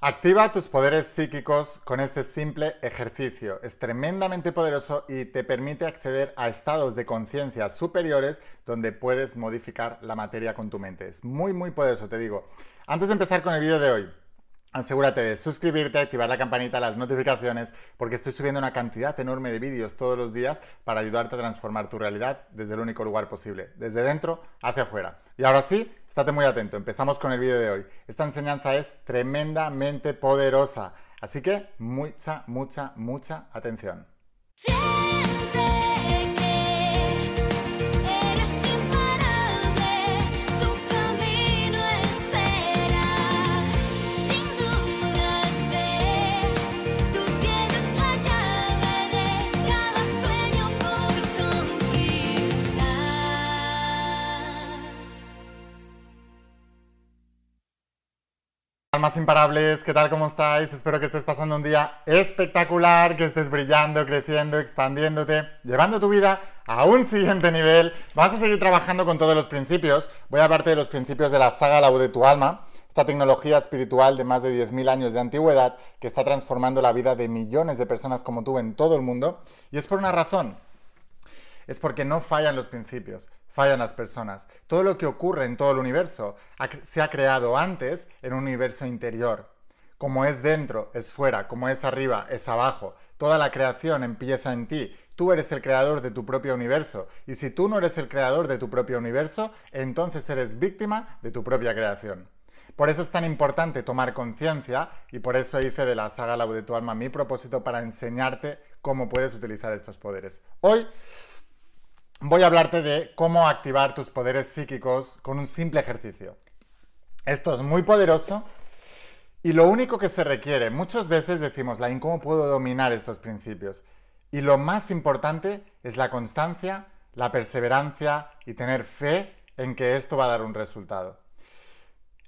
Activa tus poderes psíquicos con este simple ejercicio. Es tremendamente poderoso y te permite acceder a estados de conciencia superiores donde puedes modificar la materia con tu mente. Es muy, muy poderoso, te digo. Antes de empezar con el vídeo de hoy, Asegúrate de suscribirte, activar la campanita, las notificaciones, porque estoy subiendo una cantidad enorme de vídeos todos los días para ayudarte a transformar tu realidad desde el único lugar posible, desde dentro hacia afuera. Y ahora sí, estate muy atento, empezamos con el vídeo de hoy. Esta enseñanza es tremendamente poderosa, así que mucha, mucha, mucha atención. Almas imparables, ¿qué tal? ¿Cómo estáis? Espero que estés pasando un día espectacular, que estés brillando, creciendo, expandiéndote, llevando tu vida a un siguiente nivel. Vamos a seguir trabajando con todos los principios. Voy a hablarte de los principios de la saga La voz de tu alma, esta tecnología espiritual de más de 10.000 años de antigüedad que está transformando la vida de millones de personas como tú en todo el mundo. Y es por una razón. Es porque no fallan los principios fallan las personas. Todo lo que ocurre en todo el universo se ha creado antes en un universo interior. Como es dentro, es fuera, como es arriba, es abajo. Toda la creación empieza en ti. Tú eres el creador de tu propio universo. Y si tú no eres el creador de tu propio universo, entonces eres víctima de tu propia creación. Por eso es tan importante tomar conciencia y por eso hice de la saga La de tu alma mi propósito para enseñarte cómo puedes utilizar estos poderes. Hoy voy a hablarte de cómo activar tus poderes psíquicos con un simple ejercicio. Esto es muy poderoso y lo único que se requiere, muchas veces decimos, Lain, ¿cómo puedo dominar estos principios? Y lo más importante es la constancia, la perseverancia y tener fe en que esto va a dar un resultado.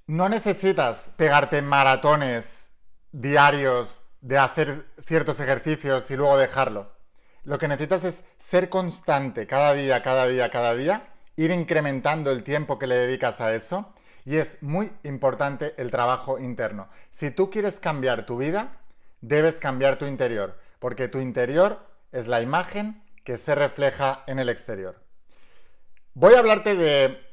No necesitas pegarte maratones diarios de hacer ciertos ejercicios y luego dejarlo. Lo que necesitas es ser constante cada día, cada día, cada día, ir incrementando el tiempo que le dedicas a eso y es muy importante el trabajo interno. Si tú quieres cambiar tu vida, debes cambiar tu interior, porque tu interior es la imagen que se refleja en el exterior. Voy a hablarte de...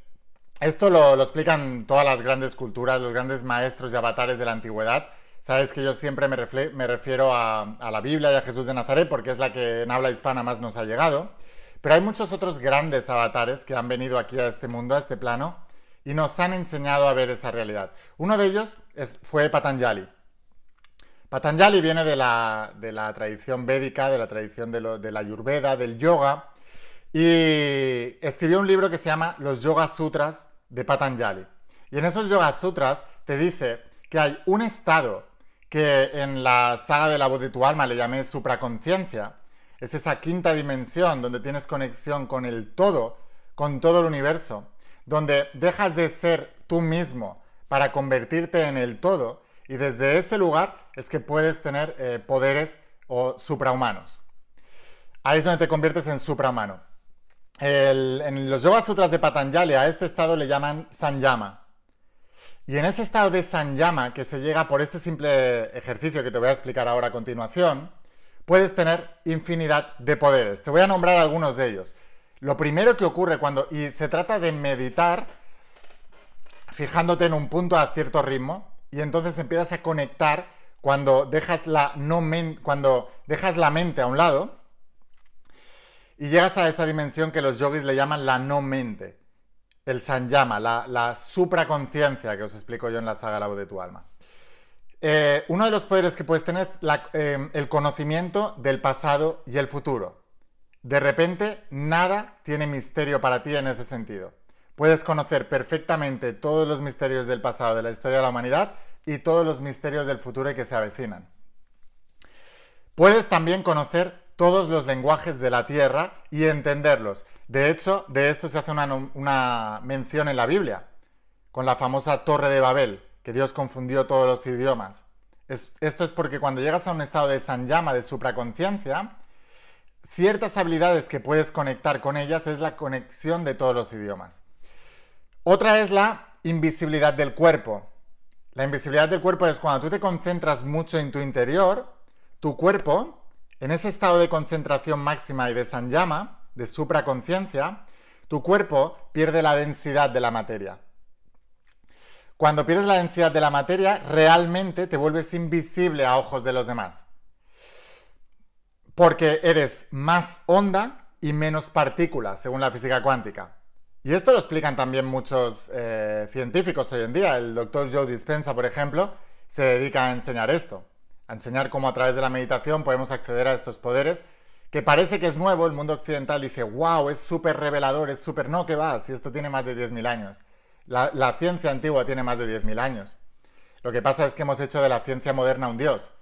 Esto lo, explican todas las grandes culturas, los grandes maestros y avatares de la antigüedad, Sabes que yo siempre me, refiero a, la Biblia y a Jesús de Nazaret porque es la que en habla hispana más nos ha llegado. Pero hay muchos otros grandes avatares que han venido aquí a este mundo, a este plano, y nos han enseñado a ver esa realidad. Uno de ellos fue Patanjali. Patanjali viene de la, tradición védica, de la tradición de, la ayurveda, del yoga, y escribió un libro que se llama Los Yoga Sutras de Patanjali. Y en esos Yoga Sutras te dice que hay un estado que en la saga de la voz de tu alma le llamé supraconciencia. Es esa quinta dimensión donde tienes conexión con el todo, con todo el universo, donde dejas de ser tú mismo para convertirte en el todo y desde ese lugar es que puedes tener eh, poderes o suprahumanos. Ahí es donde te conviertes en suprahumano. en los Yoga Sutras de Patanjali a este estado le llaman Sanyama. Y en ese estado de Sanyama, que se llega por este simple ejercicio que te voy a explicar ahora a continuación, puedes tener infinidad de poderes. Te voy a nombrar algunos de ellos. Lo primero que ocurre cuando, y se trata de meditar fijándote en un punto a cierto ritmo, y entonces empiezas a conectar cuando dejas la, no cuando dejas la mente a un lado y llegas a esa dimensión que los yogis le llaman la no mente el Sanyama, la, supraconciencia que os explico yo en la saga La voz de tu alma. Eh, uno de los poderes que puedes tener es eh, el conocimiento del pasado y el futuro. De repente, nada tiene misterio para ti en ese sentido. Puedes conocer perfectamente todos los misterios del pasado de la historia de la humanidad y todos los misterios del futuro que se avecinan. Puedes también conocer todos los lenguajes de la Tierra y entenderlos. De hecho, de esto se hace una, mención en la Biblia, con la famosa Torre de Babel, que Dios confundió todos los idiomas. esto es porque cuando llegas a un estado de sanyama, de supraconciencia, ciertas habilidades que puedes conectar con ellas es la conexión de todos los idiomas. Otra es la invisibilidad del cuerpo. La invisibilidad del cuerpo es cuando tú te concentras mucho en tu interior, tu cuerpo, en ese estado de concentración máxima y de sanyama, de supraconciencia, tu cuerpo pierde la densidad de la materia. Cuando pierdes la densidad de la materia, realmente te vuelves invisible a ojos de los demás. Porque eres más onda y menos partícula, según la física cuántica. Y esto lo explican también muchos eh, científicos hoy en día. El doctor Joe Dispensa, por ejemplo, se dedica a enseñar esto, a enseñar cómo a través de la meditación podemos acceder a estos poderes, que parece que es nuevo, el mundo occidental dice, wow, es súper revelador, es súper... No, que va, si esto tiene más de 10.000 años. La, ciencia antigua tiene más de 10.000 años. Lo que pasa es que hemos hecho de la ciencia moderna un dios.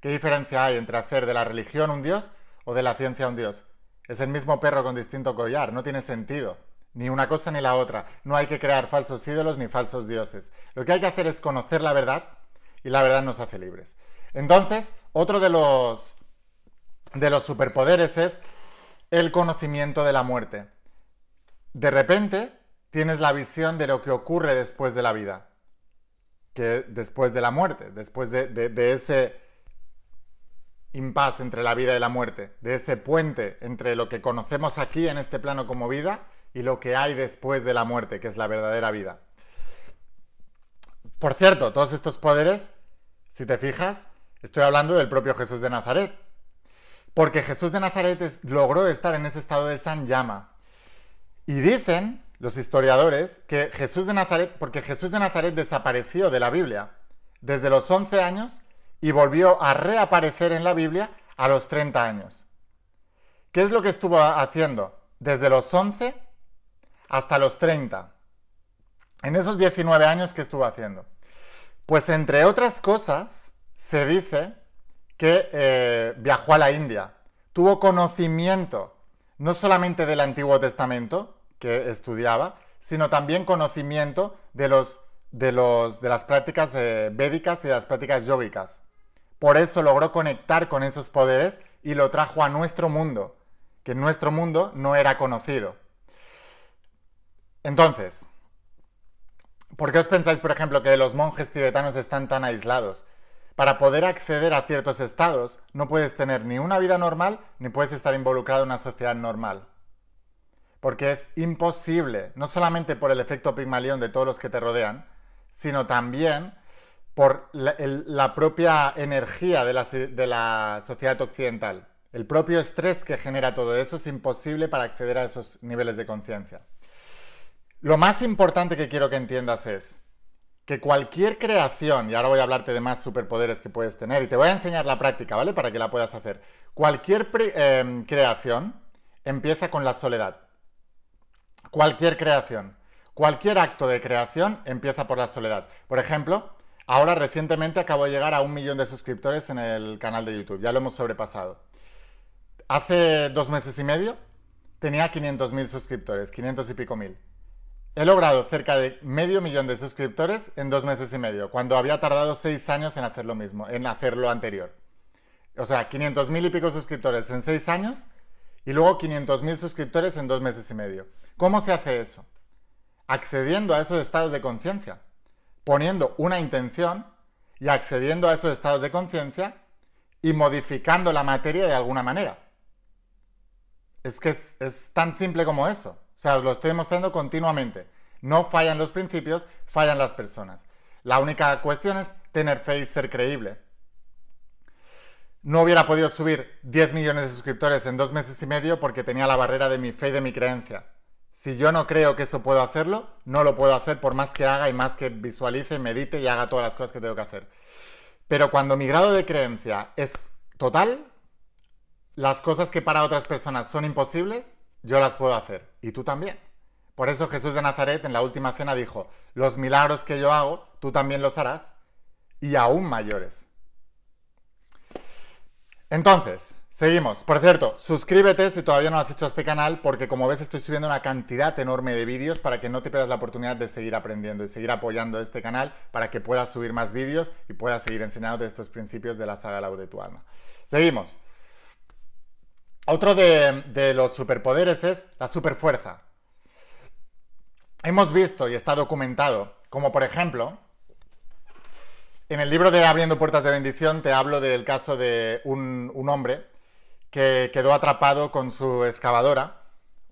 ¿Qué diferencia hay entre hacer de la religión un dios o de la ciencia un dios? Es el mismo perro con distinto collar, no tiene sentido. Ni una cosa ni la otra. No hay que crear falsos ídolos ni falsos dioses. Lo que hay que hacer es conocer la verdad y la verdad nos hace libres. Entonces, otro de los, de los superpoderes es el conocimiento de la muerte. De repente tienes la visión de lo que ocurre después de la vida, que después de la muerte, después de, de ese impasse entre la vida y la muerte, de ese puente entre lo que conocemos aquí en este plano como vida y lo que hay después de la muerte, que es la verdadera vida. Por cierto, todos estos poderes, si te fijas, estoy hablando del propio Jesús de Nazaret. Porque Jesús de Nazaret logró estar en ese estado de San Llama. Y dicen los historiadores que Jesús de Nazaret, porque Jesús de Nazaret desapareció de la Biblia desde los 11 años y volvió a reaparecer en la Biblia a los 30 años. ¿Qué es lo que estuvo haciendo? Desde los 11 hasta los 30. En esos 19 años que estuvo haciendo. Pues entre otras cosas, se dice que eh, viajó a la India, tuvo conocimiento no solamente del Antiguo Testamento, que estudiaba, sino también conocimiento de, los, de, los, de las prácticas eh, védicas y de las prácticas yógicas. Por eso logró conectar con esos poderes y lo trajo a nuestro mundo, que en nuestro mundo no era conocido. Entonces, ¿por qué os pensáis, por ejemplo, que los monjes tibetanos están tan aislados? Para poder acceder a ciertos estados, no puedes tener ni una vida normal, ni puedes estar involucrado en una sociedad normal. Porque es imposible, no solamente por el efecto Pigmalión de todos los que te rodean, sino también por la, propia energía de la, de la sociedad occidental. El propio estrés que genera todo eso es imposible para acceder a esos niveles de conciencia. Lo más importante que quiero que entiendas es que cualquier creación, y ahora voy a hablarte de más superpoderes que puedes tener, y te voy a enseñar la práctica, ¿vale? Para que la puedas hacer. Cualquier em, creación empieza con la soledad. Cualquier creación. Cualquier acto de creación empieza por la soledad. Por ejemplo, ahora recientemente acabo de llegar a un millón de suscriptores en el canal de YouTube. Ya lo hemos sobrepasado. Hace dos meses y medio tenía 500.000 suscriptores, 500 y pico mil. He logrado cerca de medio millón de suscriptores en dos meses y medio, cuando había tardado seis años en hacer lo mismo, en hacer lo anterior. O sea, 500 mil y pico suscriptores en seis años y luego 500 mil suscriptores en dos meses y medio. ¿Cómo se hace eso? Accediendo a esos estados de conciencia, poniendo una intención y accediendo a esos estados de conciencia y modificando la materia de alguna manera. Es que es, es tan simple como eso. O sea, os lo estoy mostrando continuamente. No fallan los principios, fallan las personas. La única cuestión es tener fe y ser creíble. No hubiera podido subir 10 millones de suscriptores en dos meses y medio porque tenía la barrera de mi fe y de mi creencia. Si yo no creo que eso puedo hacerlo, no lo puedo hacer por más que haga y más que visualice, medite y haga todas las cosas que tengo que hacer. Pero cuando mi grado de creencia es total, las cosas que para otras personas son imposibles, yo las puedo hacer. Y tú también. Por eso Jesús de Nazaret en la última cena dijo, los milagros que yo hago, tú también los harás, y aún mayores. Entonces, seguimos. Por cierto, suscríbete si todavía no has hecho este canal, porque como ves estoy subiendo una cantidad enorme de vídeos para que no te pierdas la oportunidad de seguir aprendiendo y seguir apoyando este canal para que puedas subir más vídeos y puedas seguir enseñándote estos principios de la saga de tu alma. Seguimos. Otro de, los superpoderes es la superfuerza. Hemos visto y está documentado, como por ejemplo, En el libro de Abriendo Puertas de Bendición te hablo del caso de un, hombre que quedó atrapado con su excavadora,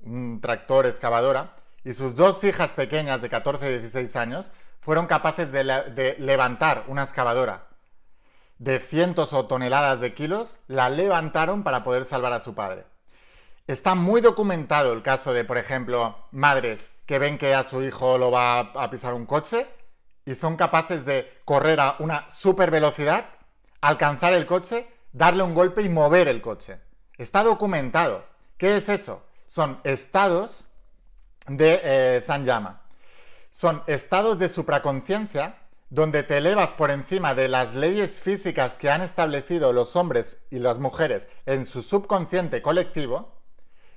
un tractor excavadora, y sus dos hijas pequeñas de 14 y 16 años fueron capaces de, levantar una excavadora de cientos o toneladas de kilos, la levantaron para poder salvar a su padre. Está muy documentado el caso de, por ejemplo, madres que ven que a su hijo lo va a pisar un coche y son capaces de correr a una super velocidad, alcanzar el coche, darle un golpe y mover el coche. Está documentado. ¿Qué es eso? Son estados de eh, San Llama. Son estados de supraconciencia donde te elevas por encima de las leyes físicas que han establecido los hombres y las mujeres en su subconsciente colectivo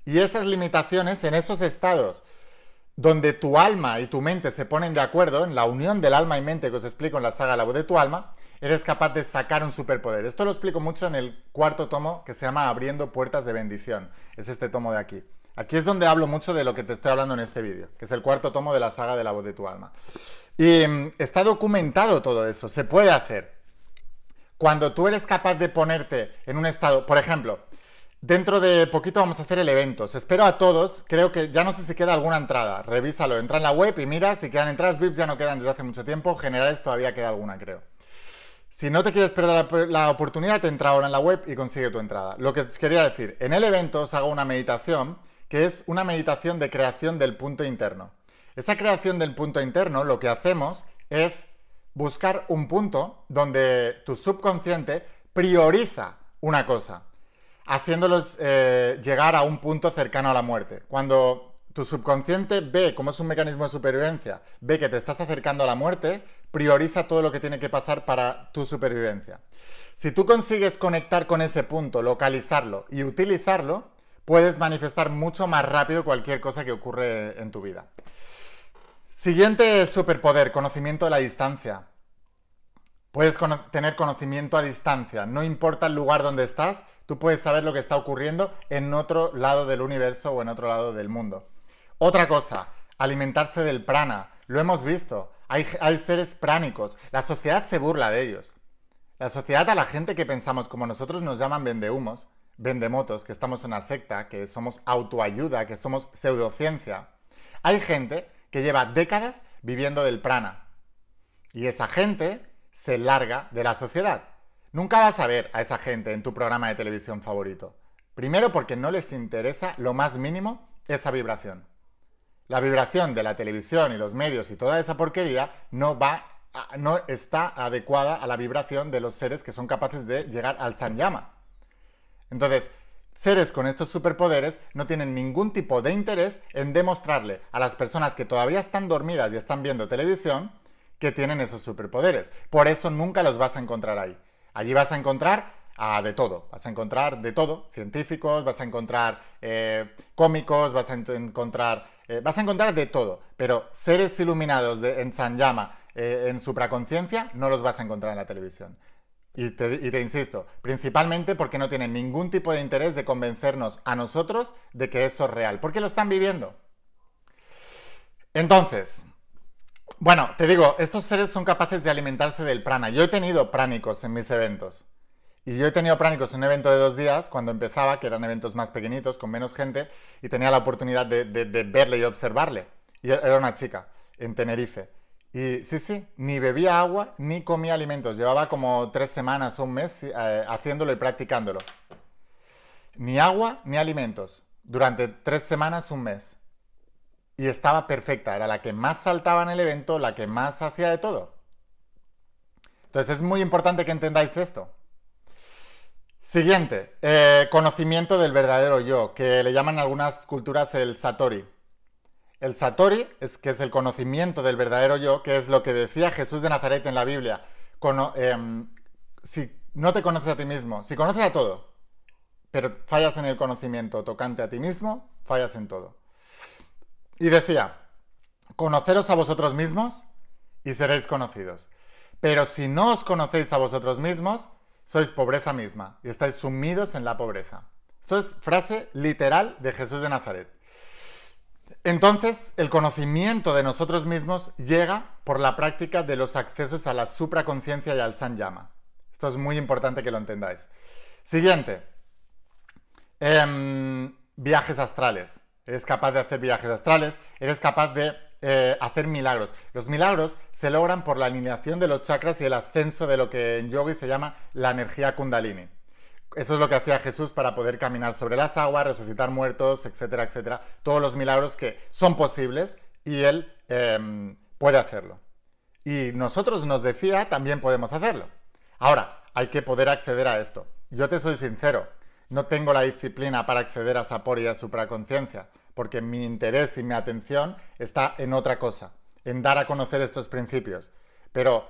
y esas limitaciones en esos estados donde tu alma y tu mente se ponen de acuerdo, en la unión del alma y mente que os explico en la saga La voz de tu alma, eres capaz de sacar un superpoder. Esto lo explico mucho en el cuarto tomo que se llama Abriendo Puertas de Bendición. Es este tomo de aquí. Aquí es donde hablo mucho de lo que te estoy hablando en este vídeo, que es el cuarto tomo de la saga de la voz de tu alma. Y mm, está documentado todo eso, se puede hacer. Cuando tú eres capaz de ponerte en un estado, por ejemplo, dentro de poquito vamos a hacer el evento. Os espero a todos, creo que ya no sé si queda alguna entrada, revísalo, entra en la web y mira, si quedan entradas VIPs ya no quedan desde hace mucho tiempo, generales todavía queda alguna, creo. Si no te quieres perder la, la, oportunidad, te entra ahora en la web y consigue tu entrada. Lo que os quería decir, en el evento os hago una meditación que es una meditación de creación del punto interno. Esa creación del punto interno lo que hacemos es buscar un punto donde tu subconsciente prioriza una cosa, haciéndolos eh, llegar a un punto cercano a la muerte. Cuando tu subconsciente ve, como es un mecanismo de supervivencia, ve que te estás acercando a la muerte, prioriza todo lo que tiene que pasar para tu supervivencia. Si tú consigues conectar con ese punto, localizarlo y utilizarlo, puedes manifestar mucho más rápido cualquier cosa que ocurre en tu vida. Siguiente superpoder, conocimiento a la distancia. Puedes tener conocimiento a distancia, no importa el lugar donde estás, tú puedes saber lo que está ocurriendo en otro lado del universo o en otro lado del mundo. Otra cosa, alimentarse del prana, lo hemos visto, hay, hay seres pránicos, la sociedad se burla de ellos. La sociedad a la gente que pensamos como nosotros nos llaman vendehumos, vendemotos, que estamos en una secta, que somos autoayuda, que somos pseudociencia. Hay gente que lleva décadas viviendo del prana. Y esa gente se larga de la sociedad. Nunca vas a ver a esa gente en tu programa de televisión favorito. Primero porque no les interesa lo más mínimo esa vibración. La vibración de la televisión y los medios y toda esa porquería no va no está adecuada a la vibración de los seres que son capaces de llegar al Sanyama. Entonces, seres con estos superpoderes no tienen ningún tipo de interés en demostrarle a las personas que todavía están dormidas y están viendo televisión que tienen esos superpoderes. Por eso nunca los vas a encontrar ahí. Allí vas a encontrar a de todo. Vas a encontrar de todo. Científicos, vas a encontrar eh, cómicos, vas a encontrar... Eh, vas a encontrar de todo. Pero seres iluminados en San Llama, eh, en supraconciencia, no los vas a encontrar en la televisión. Y te, insisto, principalmente porque no tienen ningún tipo de interés de convencernos a nosotros de que eso es real, porque lo están viviendo. Entonces, bueno, te digo, estos seres son capaces de alimentarse del prana. Yo he tenido pránicos en mis eventos. Y yo he tenido pránicos en un evento de dos días, cuando empezaba, que eran eventos más pequeñitos, con menos gente, y tenía la oportunidad de verle y observarle. Y era una chica, en Tenerife. Y sí, sí, ni bebía agua ni comía alimentos. Llevaba como tres semanas o un mes eh, haciéndolo y practicándolo. Ni agua ni alimentos. Durante tres semanas, un mes. Y estaba perfecta. Era la que más saltaba en el evento, la que más hacía de todo. Entonces es muy importante que entendáis esto. Siguiente, eh, conocimiento del verdadero yo, que le llaman en algunas culturas el Satori. El Satori, es, que es el conocimiento del verdadero yo, que es lo que decía Jesús de Nazaret en la Biblia. Em, si no te conoces a ti mismo, si conoces a todo, pero fallas en el conocimiento tocante a ti mismo, fallas en todo. Y decía, conoceros a vosotros mismos y seréis conocidos. Pero si no os conocéis a vosotros mismos, sois pobreza misma y estáis sumidos en la pobreza. Esto es frase literal de Jesús de Nazaret. Entonces, el conocimiento de nosotros mismos llega por la práctica de los accesos a la supraconciencia y al Sanyama. Esto es muy importante que lo entendáis. Siguiente. Em, viajes astrales. Eres capaz de hacer viajes astrales, eres capaz de eh, hacer milagros. Los milagros se logran por la alineación de los chakras y el ascenso de lo que en yogi se llama la energía kundalini. Eso es lo que hacía Jesús para poder caminar sobre las aguas, resucitar muertos, etcétera, etcétera. Todos los milagros que son posibles y Él em, puede hacerlo. Y nosotros nos decía, también podemos hacerlo. Ahora, hay que poder acceder a esto. Yo te soy sincero, no tengo la disciplina para acceder a Sapor y a supraconciencia, porque mi interés y mi atención está en otra cosa, en dar a conocer estos principios. Pero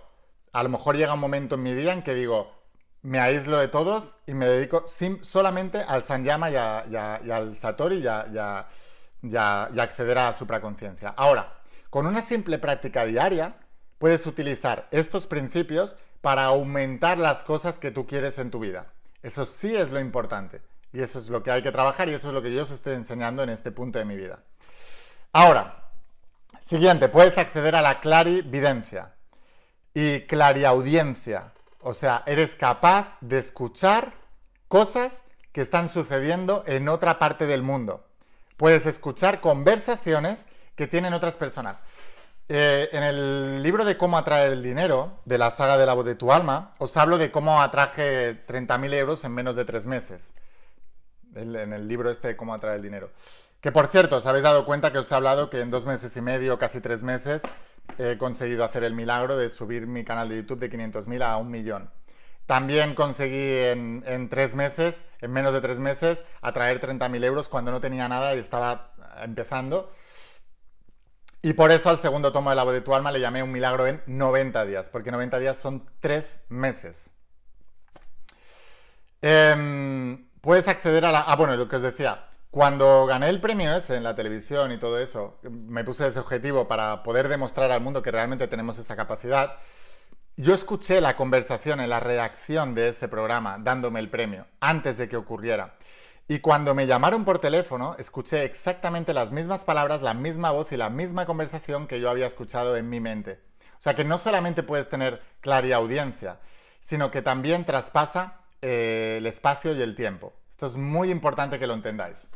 a lo mejor llega un momento en mi día en que digo, me aíslo de todos y me dedico solamente al Sanyama y, al Satori y a, acceder a la supraconciencia. Ahora, con una simple práctica diaria, puedes utilizar estos principios para aumentar las cosas que tú quieres en tu vida. Eso sí es lo importante. Y eso es lo que hay que trabajar y eso es lo que yo os estoy enseñando en este punto de mi vida. Ahora, siguiente, puedes acceder a la clarividencia y clariaudiencia. O sea, eres capaz de escuchar cosas que están sucediendo en otra parte del mundo. Puedes escuchar conversaciones que tienen otras personas. Eh, en el libro de cómo atraer el dinero, de la saga de la voz de tu alma, os hablo de cómo atraje 30.000 euros en menos de tres meses. En el libro este de cómo atraer el dinero. Que por cierto, os habéis dado cuenta que os he hablado que en dos meses y medio, casi tres meses, he conseguido hacer el milagro de subir mi canal de YouTube de 500.000 a un millón. También conseguí en, tres meses, en menos de tres meses, atraer 30.000 euros cuando no tenía nada y estaba empezando. Y por eso al segundo tomo de la voz de tu alma le llamé un milagro en 90 días, porque 90 días son tres meses. Em, puedes acceder a la... Ah, bueno, lo que os decía, cuando gané el premio ese en la televisión y todo eso, me puse ese objetivo para poder demostrar al mundo que realmente tenemos esa capacidad. Yo escuché la conversación en la redacción de ese programa dándome el premio antes de que ocurriera. Y cuando me llamaron por teléfono, escuché exactamente las mismas palabras, la misma voz y la misma conversación que yo había escuchado en mi mente. O sea que no solamente puedes tener audiencia, sino que también traspasa eh, el espacio y el tiempo. Esto es muy importante que lo entendáis.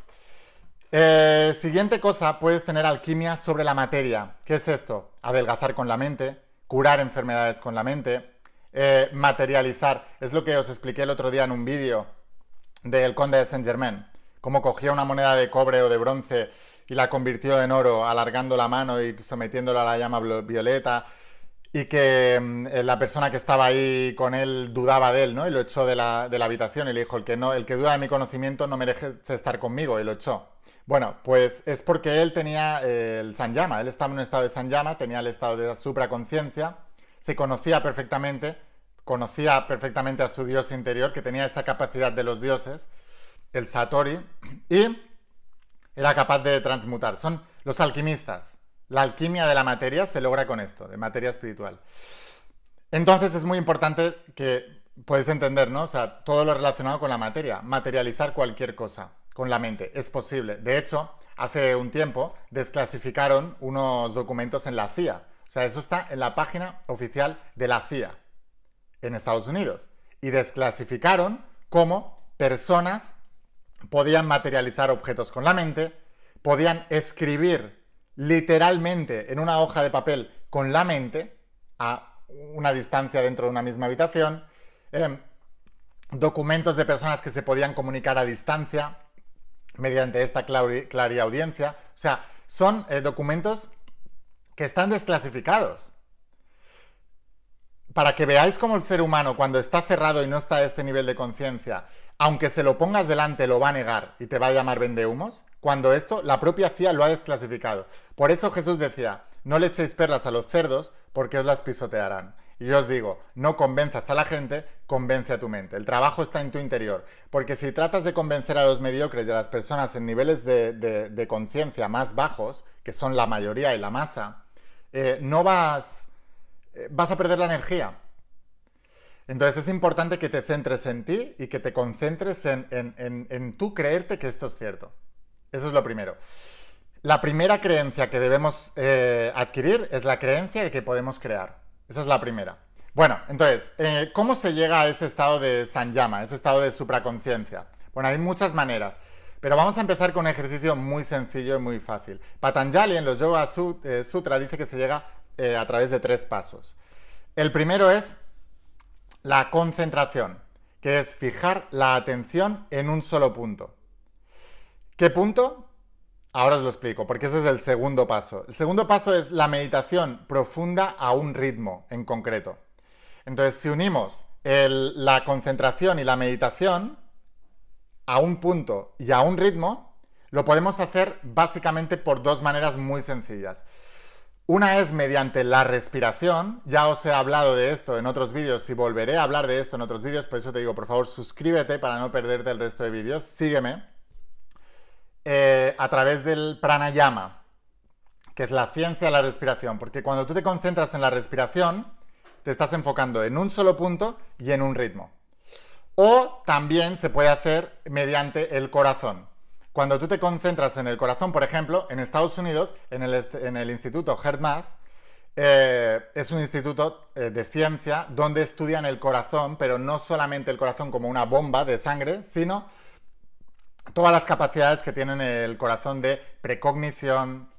Eh, siguiente cosa, puedes tener alquimia sobre la materia. ¿Qué es esto? Adelgazar con la mente, curar enfermedades con la mente, eh, materializar. Es lo que os expliqué el otro día en un vídeo del conde de Saint Germain. Cómo cogía una moneda de cobre o de bronce y la convirtió en oro, alargando la mano y sometiéndola a la llama violeta. Y que mm, la persona que estaba ahí con él dudaba de él, ¿no? Y lo echó de la, de la habitación y le dijo, el que, no, el que duda de mi conocimiento no merece estar conmigo, y lo echó. Bueno, pues es porque él tenía el Sanyama, él estaba en un estado de Sanyama, tenía el estado de supraconciencia, se conocía perfectamente, conocía perfectamente a su dios interior, que tenía esa capacidad de los dioses, el Satori, y era capaz de transmutar. Son los alquimistas. La alquimia de la materia se logra con esto, de materia espiritual. Entonces es muy importante que puedes entender, ¿no? O sea, todo lo relacionado con la materia, materializar cualquier cosa con la mente. Es posible. De hecho, hace un tiempo desclasificaron unos documentos en la CIA. O sea, eso está en la página oficial de la CIA en Estados Unidos. Y desclasificaron cómo personas podían materializar objetos con la mente, podían escribir literalmente en una hoja de papel con la mente a una distancia dentro de una misma habitación, em, documentos de personas que se podían comunicar a distancia, mediante esta audiencia. O sea, son eh, documentos que están desclasificados. Para que veáis cómo el ser humano, cuando está cerrado y no está a este nivel de conciencia, aunque se lo pongas delante, lo va a negar y te va a llamar vendehumos, cuando esto, la propia CIA lo ha desclasificado. Por eso Jesús decía, no le echéis perlas a los cerdos porque os las pisotearán. Y yo os digo, no convenzas a la gente, convence a tu mente. El trabajo está en tu interior. Porque si tratas de convencer a los mediocres y a las personas en niveles de, conciencia más bajos, que son la mayoría y la masa, eh, no vas, eh, vas a perder la energía. Entonces es importante que te centres en ti y que te concentres en, en, en, en tú creerte que esto es cierto. Eso es lo primero. la primera creencia que debemos eh, adquirir es la creencia de que podemos crear. Esa es la primera. Bueno, entonces, eh, ¿cómo se llega a ese estado de Sanyama, ese estado de supraconciencia? Bueno, hay muchas maneras, pero vamos a empezar con un ejercicio muy sencillo y muy fácil. Patanjali en los Yoga eh, Sutra dice que se llega eh, a través de tres pasos. El primero es la concentración, que es fijar la atención en un solo punto. ¿Qué punto? Ahora os lo explico, porque ese es el segundo paso. El segundo paso es la meditación profunda a un ritmo en concreto. Entonces, si unimos la concentración y la meditación a un punto y a un ritmo, lo podemos hacer básicamente por dos maneras muy sencillas. Una es mediante la respiración, ya os he hablado de esto en otros vídeos y volveré a hablar de esto en otros vídeos, por eso te digo, por favor, suscríbete para no perderte el resto de vídeos, sígueme, eh, a través del pranayama, que es la ciencia de la respiración, porque cuando tú te concentras en la respiración, te estás enfocando en un solo punto y en un ritmo. O también se puede hacer mediante el corazón. Cuando tú te concentras en el corazón, por ejemplo, en Estados Unidos, en el, Instituto HeartMath, eh, es un instituto eh, de ciencia donde estudian el corazón, pero no solamente el corazón como una bomba de sangre, sino todas las capacidades que tienen el corazón de precognición,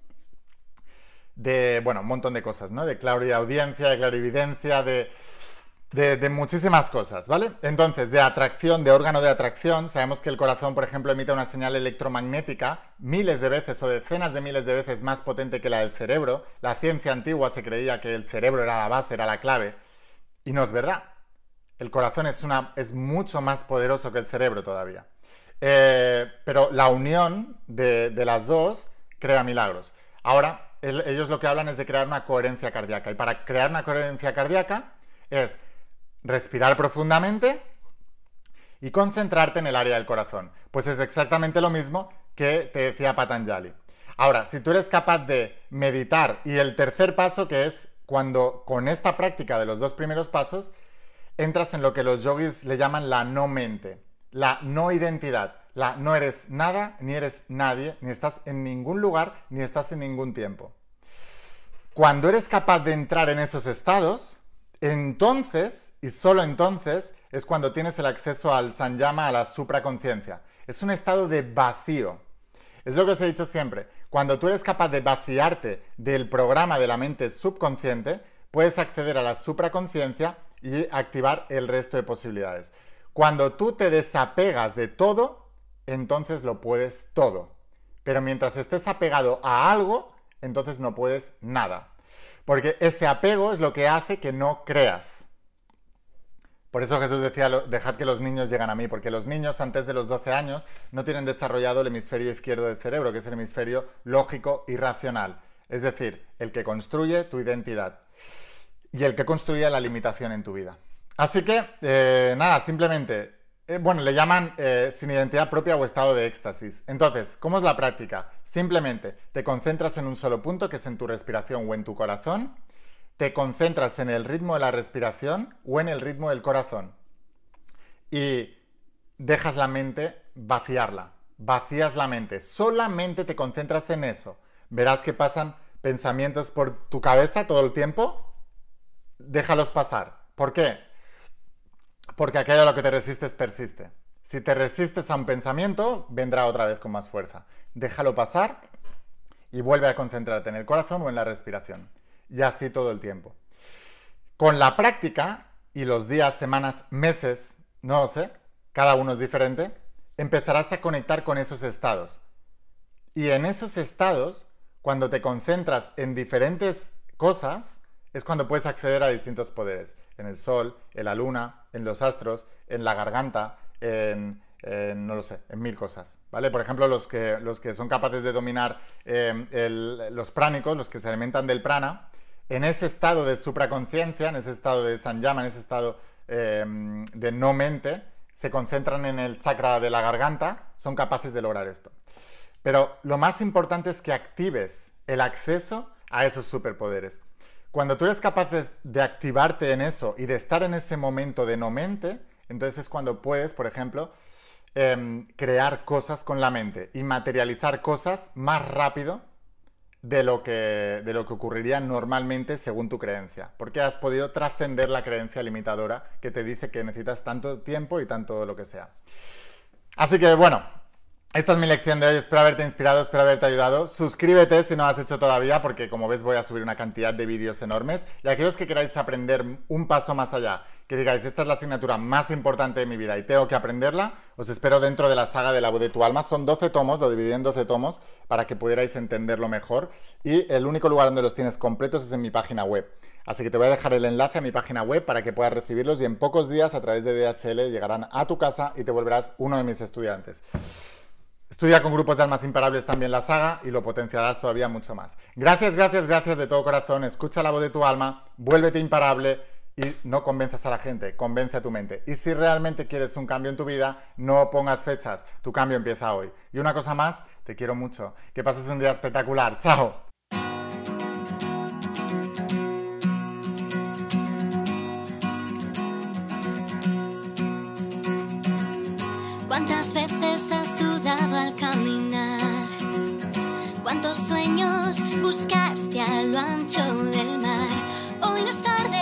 de, bueno, un montón de cosas, ¿no? De audiencia, de clarividencia, de, de, muchísimas cosas, ¿vale? Entonces, de atracción, de órgano de atracción, sabemos que el corazón, por ejemplo, emite una señal electromagnética miles de veces o decenas de miles de veces más potente que la del cerebro. La ciencia antigua se creía que el cerebro era la base, era la clave. Y no es verdad. El corazón es, una, es mucho más poderoso que el cerebro todavía. Eh, pero la unión de, las dos crea milagros. Ahora, ellos lo que hablan es de crear una coherencia cardíaca. Y para crear una coherencia cardíaca es respirar profundamente y concentrarte en el área del corazón. Pues es exactamente lo mismo que te decía Patanjali. Ahora, si tú eres capaz de meditar y el tercer paso que es cuando con esta práctica de los dos primeros pasos entras en lo que los yogis le llaman la no mente, la no identidad. La no eres nada, ni eres nadie, ni estás en ningún lugar, ni estás en ningún tiempo. Cuando eres capaz de entrar en esos estados, entonces, y solo entonces, es cuando tienes el acceso al Sanyama, a la supraconciencia. Es un estado de vacío. Es lo que os he dicho siempre. Cuando tú eres capaz de vaciarte del programa de la mente subconsciente, puedes acceder a la supraconciencia y activar el resto de posibilidades. Cuando tú te desapegas de todo, entonces lo puedes todo. Pero mientras estés apegado a algo, entonces no puedes nada. Porque ese apego es lo que hace que no creas. Por eso Jesús decía, dejad que los niños lleguen a mí, porque los niños antes de los 12 años no tienen desarrollado el hemisferio izquierdo del cerebro, que es el hemisferio lógico y racional. Es decir, el que construye tu identidad y el que construye la limitación en tu vida. Así que, eh, nada, simplemente eh, bueno, le llaman eh, sin identidad propia o estado de éxtasis. Entonces, ¿cómo es la práctica? Simplemente te concentras en un solo punto, que es en tu respiración o en tu corazón, te concentras en el ritmo de la respiración o en el ritmo del corazón y dejas la mente vaciarla, vacías la mente, solamente te concentras en eso. Verás que pasan pensamientos por tu cabeza todo el tiempo, déjalos pasar. ¿Por qué? Porque aquello a lo que te resistes persiste. Si te resistes a un pensamiento, vendrá otra vez con más fuerza. Déjalo pasar y vuelve a concentrarte en el corazón o en la respiración. Y así todo el tiempo. Con la práctica y los días, semanas, meses, no sé, cada uno es diferente, empezarás a conectar con esos estados. Y en esos estados, cuando te concentras en diferentes cosas, es cuando puedes acceder a distintos poderes. En el sol, en la luna, en los astros, en la garganta, en, no lo sé, en mil cosas, ¿vale? Por ejemplo, los que, los que son capaces de dominar em, los pránicos, los que se alimentan del prana, en ese estado de supraconciencia, en ese estado de sanyama, en ese estado em, de no mente, se concentran en el chakra de la garganta, son capaces de lograr esto. Pero lo más importante es que actives el acceso a esos superpoderes. Cuando tú eres capaz de, activarte en eso y de estar en ese momento de no mente, entonces es cuando puedes, por ejemplo, em, crear cosas con la mente y materializar cosas más rápido de lo, que, de lo que ocurriría normalmente según tu creencia, porque has podido trascender la creencia limitadora que te dice que necesitas tanto tiempo y tanto lo que sea. Así que bueno, esta es mi lección de hoy, espero haberte inspirado, espero haberte ayudado. Suscríbete si no lo has hecho todavía, porque como ves voy a subir una cantidad de vídeos enormes. Y aquellos que queráis aprender un paso más allá, que digáis, esta es la asignatura más importante de mi vida y tengo que aprenderla, os espero dentro de la saga de la voz de tu alma. Son 12 tomos, lo dividí en 12 tomos para que pudierais entenderlo mejor. Y el único lugar donde los tienes completos es en mi página web. Así que te voy a dejar el enlace a mi página web para que puedas recibirlos y en pocos días a través de DHL llegarán a tu casa y te volverás uno de mis estudiantes. Estudia con grupos de almas imparables también la saga y lo potenciarás todavía mucho más. Gracias, gracias, gracias de todo corazón. Escucha la voz de tu alma, vuélvete imparable y no convenzas a la gente, convence a tu mente. Y si realmente quieres un cambio en tu vida, no pongas fechas. Tu cambio empieza hoy. Y una cosa más, te quiero mucho. Que pases un día espectacular. Chao. ¿Cuántas veces has al caminar? ¿Cuántos sueños buscaste a lo ancho del mar? Hoy no es tarde,